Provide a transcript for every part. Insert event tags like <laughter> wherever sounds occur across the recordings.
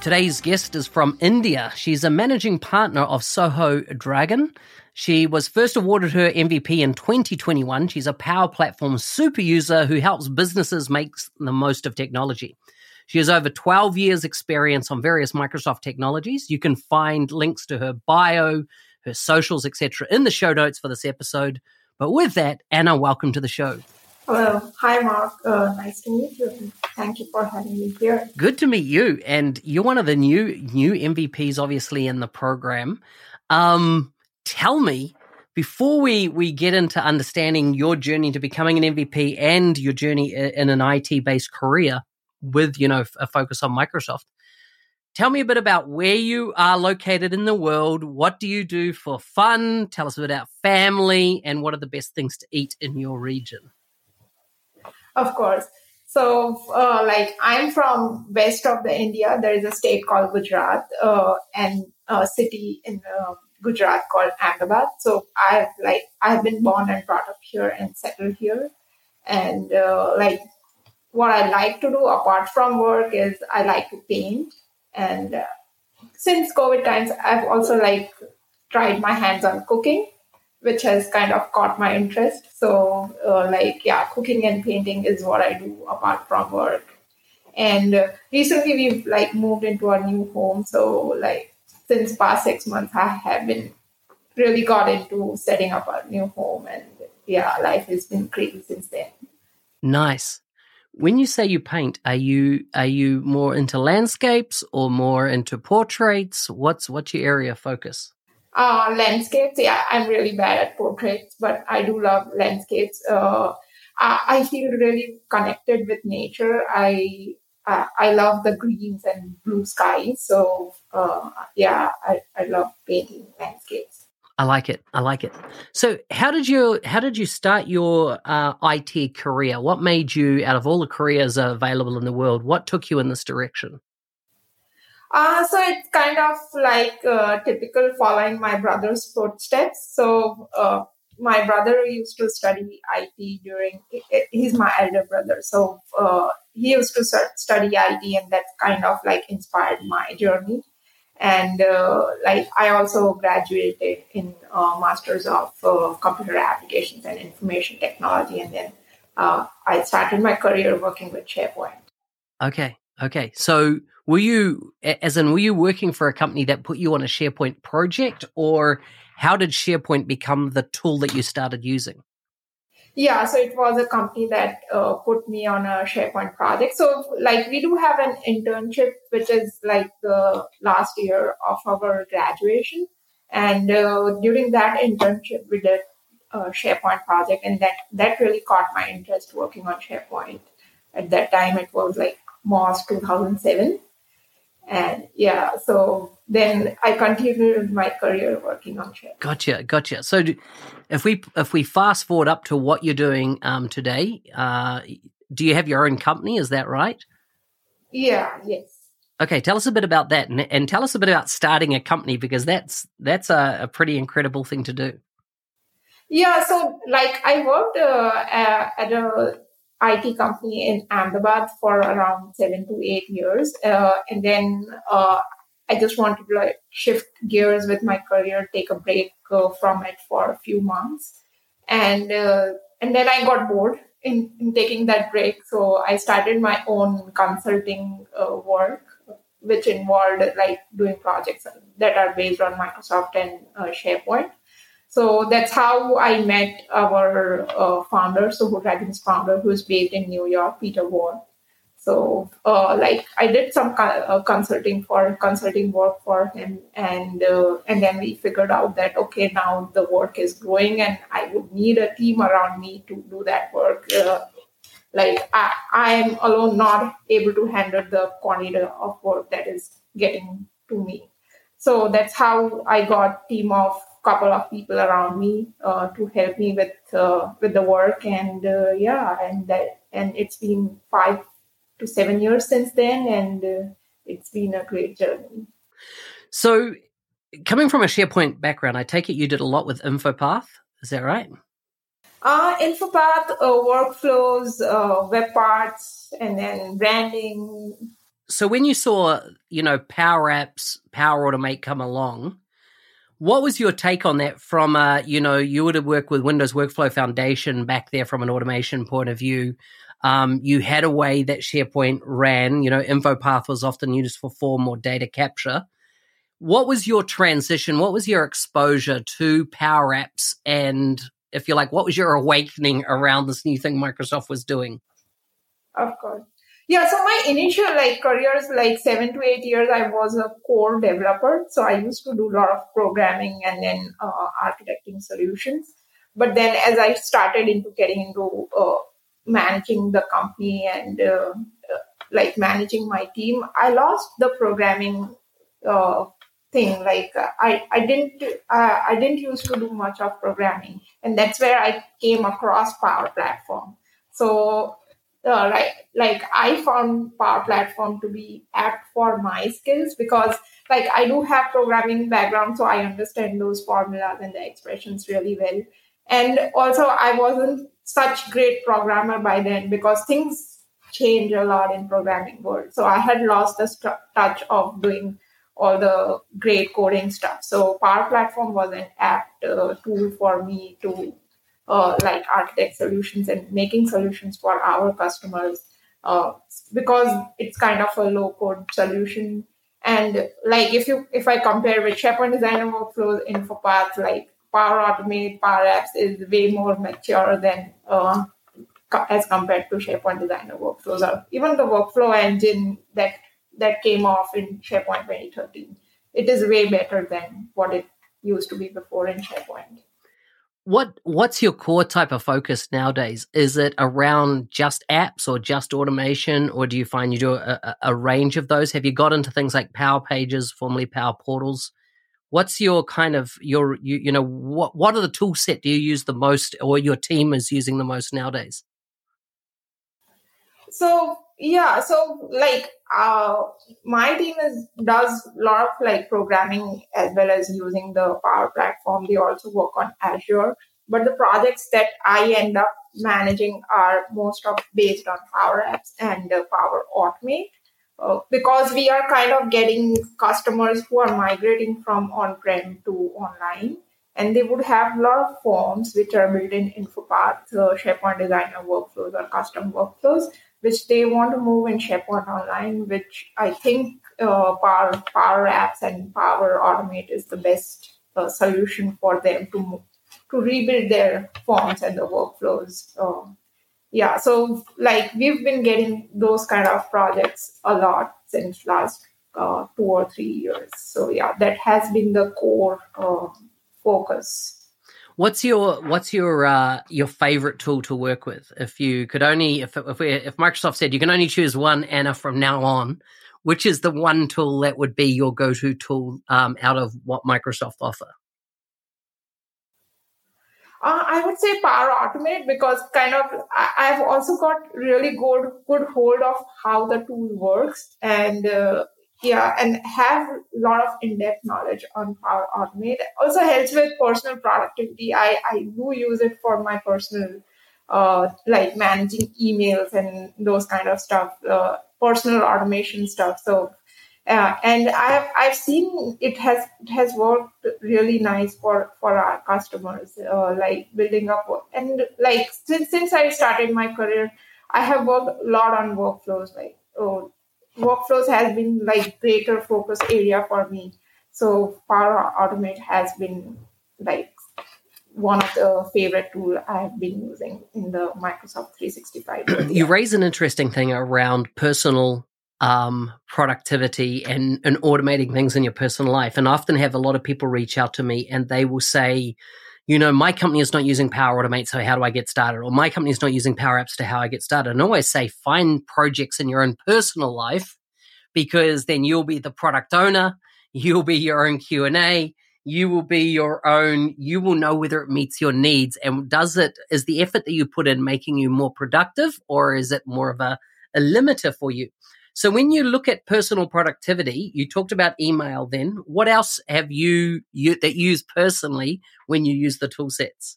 Today's guest is from India. She's a managing partner of Soho Dragon. She was first awarded her MVP in 2021. She's a Power Platform super user who helps businesses make the most of technology. She has over 12 years experience on various Microsoft technologies. You can find links to her bio, her socials, etc. in the show notes for this episode. But with that, Anna, welcome to the show. Hello. Hi, Mark. Uh, nice to meet you. Thank you for having me here. Good to meet you. And you're one of the new new MVPs, obviously, in the program. Um, tell me, before we, we get into understanding your journey to becoming an MVP and your journey in an IT based career with, you know, a focus on Microsoft, tell me a bit about where you are located in the world. What do you do for fun? Tell us about family and what are the best things to eat in your region. Of course. So, uh, like, I'm from west of the India. There is a state called Gujarat uh, and a city in uh, Gujarat called Ahmedabad. So, I've like I've been born and brought up here and settled here. And uh, like, what I like to do apart from work is I like to paint. And uh, since COVID times, I've also like tried my hands on cooking which has kind of caught my interest. So, uh, like, yeah, cooking and painting is what I do apart from work. And uh, recently, we've like moved into a new home. So, like, since past six months, I have been really got into setting up a new home, and yeah, life has been crazy since then. Nice. When you say you paint, are you are you more into landscapes or more into portraits? What's what's your area of focus? Uh, landscapes, yeah, I'm really bad at portraits, but I do love landscapes. Uh, I, I, feel really connected with nature. I uh, I love the greens and blue skies. So uh, yeah, I, I love painting landscapes. I like it. I like it. So, how did you how did you start your uh, IT career? What made you, out of all the careers available in the world, what took you in this direction? Uh, so it's kind of like uh, typical following my brother's footsteps. So uh, my brother used to study IT during, he's my elder brother. So uh, he used to study IT and that kind of like inspired my journey. And uh, like I also graduated in uh, Masters of Computer Applications and Information Technology. And then I started my career working with SharePoint. Okay. Okay. So were you, as in, were you working for a company that put you on a SharePoint project or how did SharePoint become the tool that you started using? Yeah, so it was a company that uh, put me on a SharePoint project. So, like, we do have an internship, which is like the last year of our graduation. And uh, during that internship, we did a SharePoint project, and that, that really caught my interest working on SharePoint. At that time, it was like March 2007. And yeah, so then I continued my career working on SharePoint. Gotcha, gotcha. So if we if we fast forward up to what you're doing um, today, uh, do you have your own company? Is that right? Yeah. Yes. Okay, tell us a bit about that, and, and tell us a bit about starting a company because that's that's a, a pretty incredible thing to do. Yeah, so like I worked uh, at a IT company in Ahmedabad for around seven to eight years. Uh, and then uh, I just wanted to like shift gears with my career, take a break uh, from it for a few months. And uh, and then I got bored in, in taking that break, so I started my own consulting uh, work, which involved like doing projects that are based on Microsoft and uh, SharePoint. So that's how I met our uh, founder, Soho Dragons founder, who is based in New York, Peter Ward. So, uh, like, I did some uh, consulting for consulting work for him, and uh, and then we figured out that okay, now the work is growing, and I would need a team around me to do that work. Uh, like, I I am alone not able to handle the quantity of work that is getting to me. So that's how I got team of couple of people around me uh, to help me with uh, with the work, and uh, yeah, and that and it's been five to seven years since then, and uh, it's been a great journey. So, coming from a SharePoint background, I take it you did a lot with InfoPath. Is that right? Uh, InfoPath, uh, workflows, uh, web parts, and then branding. So, when you saw, you know, Power Apps, Power Automate come along, what was your take on that from, uh, you know, you would have worked with Windows Workflow Foundation back there from an automation point of view. Um, you had a way that SharePoint ran. You know, InfoPath was often used for form or data capture. What was your transition? What was your exposure to Power Apps? And if you like, what was your awakening around this new thing Microsoft was doing? Of course. Yeah, so my initial like careers, like seven to eight years, I was a core developer. So I used to do a lot of programming and then uh, architecting solutions. But then as I started into getting into uh, managing the company and uh, uh, like managing my team, I lost the programming uh, thing. Like uh, I, I didn't, I didn't used to do much of programming, and that's where I came across Power Platform. So, uh, like, like I found Power Platform to be apt for my skills because, like, I do have programming background, so I understand those formulas and the expressions really well. And also, I wasn't such great programmer by then because things change a lot in programming world. So I had lost the st- touch of doing all the great coding stuff. So Power Platform was an apt uh, tool for me to uh, like architect solutions and making solutions for our customers uh, because it's kind of a low code solution. And like if you if I compare with SharePoint Designer workflows, InfoPath, like Power Automate, Power Apps is way more mature than uh, as compared to SharePoint Designer workflows. Or even the workflow engine that that came off in SharePoint 2013, it is way better than what it used to be before in SharePoint. What what's your core type of focus nowadays? Is it around just apps or just automation, or do you find you do a, a range of those? Have you got into things like Power Pages, formerly Power Portals? what's your kind of your you, you know what what are the tool set do you use the most or your team is using the most nowadays so yeah so like uh my team is does a lot of like programming as well as using the power platform. They also work on azure. But the projects that i end up managing are most of based on power apps and uh, power automate. Uh, because we are kind of getting customers who are migrating from on-prem to online. And they would have a lot of forms which are built in InfoPath, uh, SharePoint Designer workflows or custom workflows, which they want to move and in SharePoint Online, which I think uh, Power, Power Apps and Power Automate is the best uh, solution for them to move, to rebuild their forms and the workflows uh, yeah so like we've been getting those kind of projects a lot since last uh, two or three years so yeah that has been the core uh, focus What's your what's your uh, your favorite tool to work with? If you could only if if we, if Microsoft said you can only choose one Anna from now on, which is the one tool that would be your go to tool um, out of what Microsoft offer? Uh, I would say Power Automate because kind of I, have also got really good good hold of how the tool works and uh, yeah and have a lot of in-depth knowledge on Power Automate. Also helps with personal productivity. I I do use it for my personal uh, like managing emails and those kind of stuff, uh, personal automation stuff. So uh, and I've I've seen it has it has worked really nice for for our customers, uh, like building up and like since since I started my career, I have worked a lot on workflows. Like oh, workflows has been like greater focus area for me. So Power Automate has been like one of the favorite tool I've been using in the Microsoft 365. <clears throat> you raise an interesting thing around personal um, productivity and, and automating things in your personal life. And I often have a lot of people reach out to me and they will say, you know, my company is not using Power Automate, so how do I get started? Or my company is not using Power Apps, to how I get started. And always say, find projects in your own personal life because then you'll be the product owner, you'll be your own Q and A, you will be your own. You will know whether it meets your needs, and does it is the effort that you put in making you more productive, or is it more of a a limiter for you? So when you look at personal productivity, you talked about email then. What else have you, you that you use personally when you use the tool sets?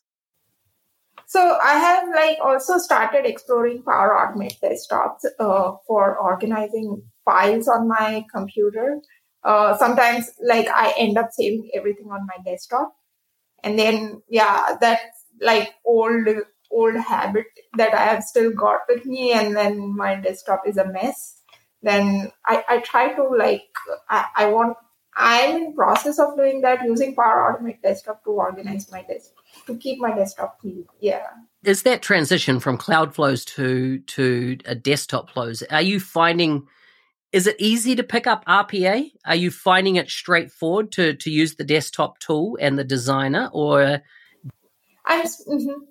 So I have like also started exploring Power Automate desktops uh, for organizing files on my computer. Uh, sometimes like I end up saving everything on my desktop. And then, yeah, that's like old, old habit that I have still got with me. And then my desktop is a mess then I, I try to like I, I want I'm in process of doing that using Power Automate Desktop to organize my desk to keep my desktop clean. Yeah. Is that transition from cloud flows to to a desktop flows? Are you finding is it easy to pick up RPA? Are you finding it straightforward to to use the desktop tool and the designer or I'm mm-hmm.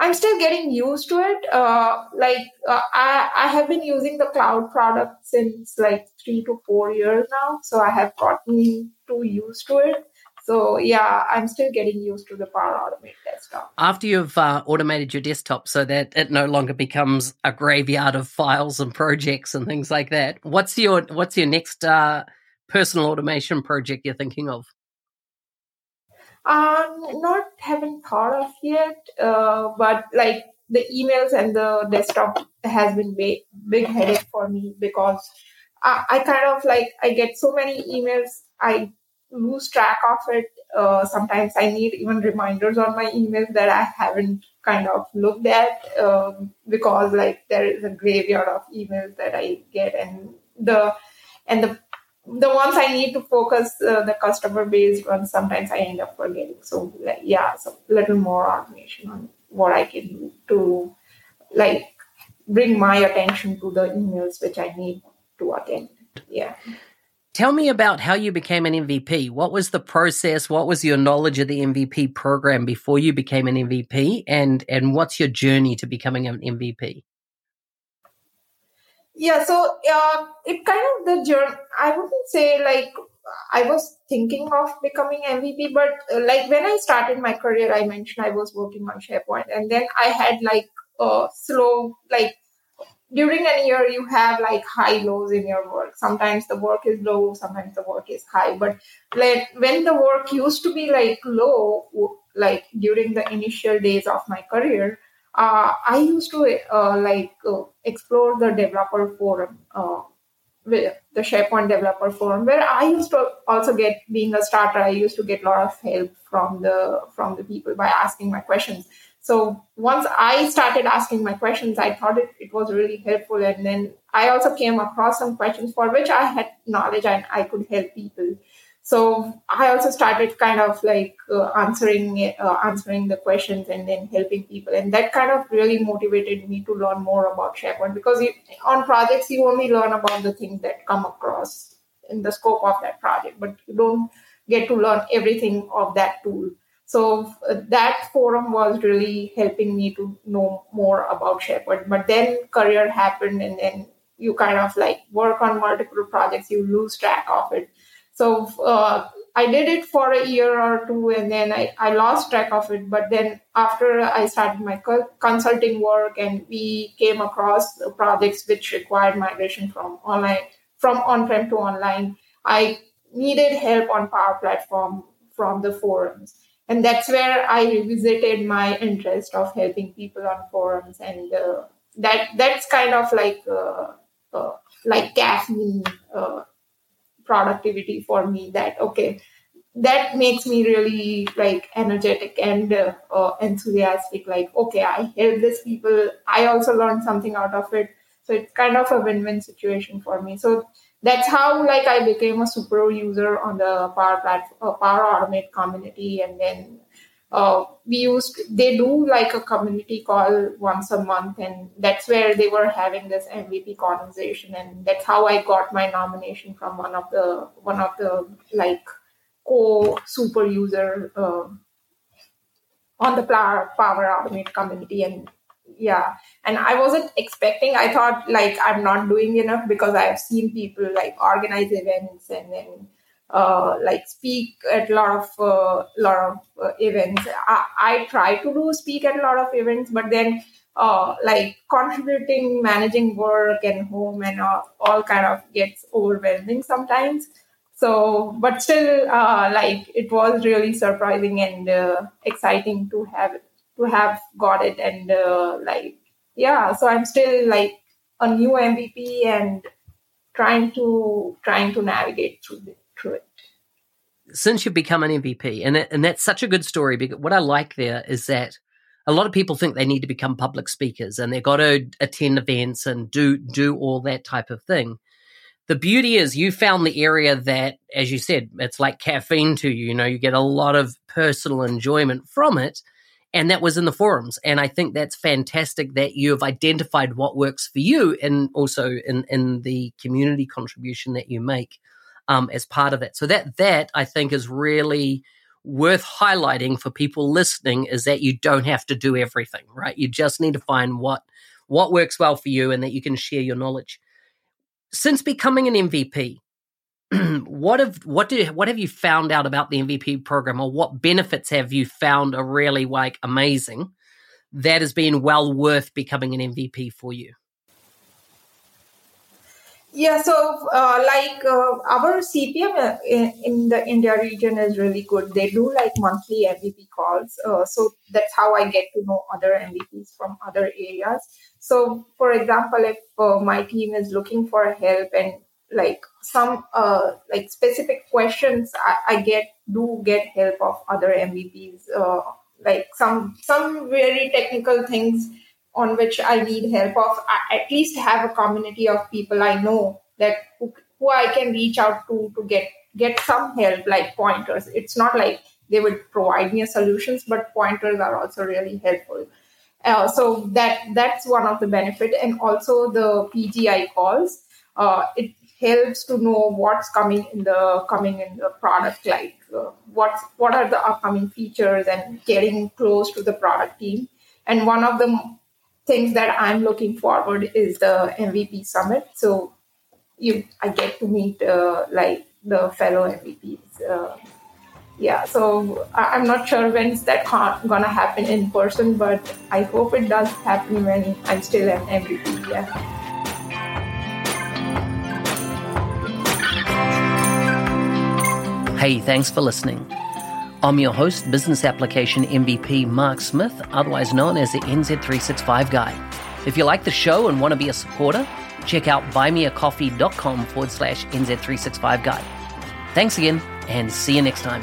I'm still getting used to it. Uh, like uh, I, I have been using the cloud product since like three to four years now, so I have gotten too used to it. So yeah, I'm still getting used to the Power Automate desktop. After you've uh, automated your desktop so that it no longer becomes a graveyard of files and projects and things like that, what's your what's your next uh, personal automation project you're thinking of? Um, not haven't thought of yet, uh, but like the emails and the desktop has been big, big headache for me because I, I kind of like I get so many emails, I lose track of it. Uh, sometimes I need even reminders on my emails that I haven't kind of looked at um, because like there is a graveyard of emails that I get and the and the the ones I need to focus uh, the customer based ones, sometimes I end up forgetting. So yeah, so a little more automation on what I can do to like bring my attention to the emails which I need to attend. Yeah. Tell me about how you became an MVP. What was the process? What was your knowledge of the MVP program before you became an MVP? And and what's your journey to becoming an MVP? Yeah so uh, it kind of the journey i wouldn't say like i was thinking of becoming mvp but uh, like when i started my career i mentioned i was working on sharepoint and then i had like a slow like during a year you have like high lows in your work. Sometimes the work is low sometimes the work is high but like when the work used to be like low like during the initial days of my career uh, I used to uh, like uh, explore the developer forum, uh, the SharePoint developer forum, where I used to also get being a starter. I used to get a lot of help from the from the people by asking my questions. So once I started asking my questions, I thought it, it was really helpful, and then I also came across some questions for which I had knowledge and I could help people. So I also started kind of like uh, answering uh, answering the questions and then helping people, and that kind of really motivated me to learn more about SharePoint because you, on projects you only learn about the things that come across in the scope of that project, but you don't get to learn everything of that tool. So uh, that forum was really helping me to know more about SharePoint. But then career happened, and then you kind of like work on multiple projects, you lose track of it so uh, I did it for a year or two and then I, I lost track of it. But then after I started my consulting work and we came across projects which required migration from online, from on-prem to online, I needed help on Power Platform from the forums. And that's where I revisited my interest of helping people on forums. And uh, that that's kind of like uh, uh like caffeine productivity for me that okay that makes me really like energetic and uh, uh, enthusiastic like okay i help these people. I also learned something out of it. So it's kind of a win-win situation for me. So that's how like i became a super user on the power platform uh, power automate community and then uh, we used they do like a community call once a month and that's where they were having this mvp conversation and that's how i got my nomination from one of the one of the like co super user uh, on the power automate community and yeah. And i wasn't expecting i thought like i'm not doing enough because i've seen people like organize events and then uh, like speak at a lot of uh, lot of uh, events. I, I, try to do speak at a lot of events, but then uh, like contributing, managing work and home and all, all kind of gets overwhelming sometimes. So, but still, uh, like it was really surprising and exciting to have to have got it and like yeah. So I'm still like a new MVP and trying to trying to navigate through this it. Since you've become an MVP, and and that's such a good story. Because what I like there is that a lot of people think they need to become public speakers and they've got to attend events and do do all that type of thing. The beauty is you found the area that, as you said, it's like caffeine to you. You know, you get a lot of personal enjoyment from it. And that was in the forums. And I think that's fantastic that you have identified what works for you and also in, in the community contribution that you make um, as part of that. So that that I think is really worth highlighting for people listening is that you don't have to do everything, right? You just need to find what what works well for you and that you can share your knowledge. Since becoming an MVP, <clears throat> what have what do what have you found out about the MVP program or what benefits have you found are really like amazing that has been well worth becoming an MVP for you? Yeah, so uh, like uh, our CPM uh, in, in, the India region is really good. They do like monthly MVP calls. Uh, so that's how I get to know other MVPs from other areas. So, for example, if uh, my team is looking for help and like some uh, like specific questions, I, I, get do get help of other MVPs. like some some very technical things on which I need help of, I at least have a community of people I know that who, who I can reach out to to get get some help, like pointers. It's not like they would provide me a solutions, but pointers are also really helpful. Uh, so that that's one of the benefit, and also the PGI calls. Uh, it helps to know what's coming in the coming in the product, like uh, what what are the upcoming features, and getting close to the product team. And one of the things that I'm looking forward is the MVP summit. So you, I get to meet uh, like the fellow MVPs. Uh, yeah, so I'm not sure when is that gonna happen in person, but I hope it does happen when I'm still an MVP. Yeah. Hey, thanks for listening. I'm your host, Business Application MVP Mark Smith, otherwise known as the NZ365 Guy. If you like the show and want to be a supporter, check out buymeacoffee.com forward slash NZ365 Guy. Thanks again, and see you next time.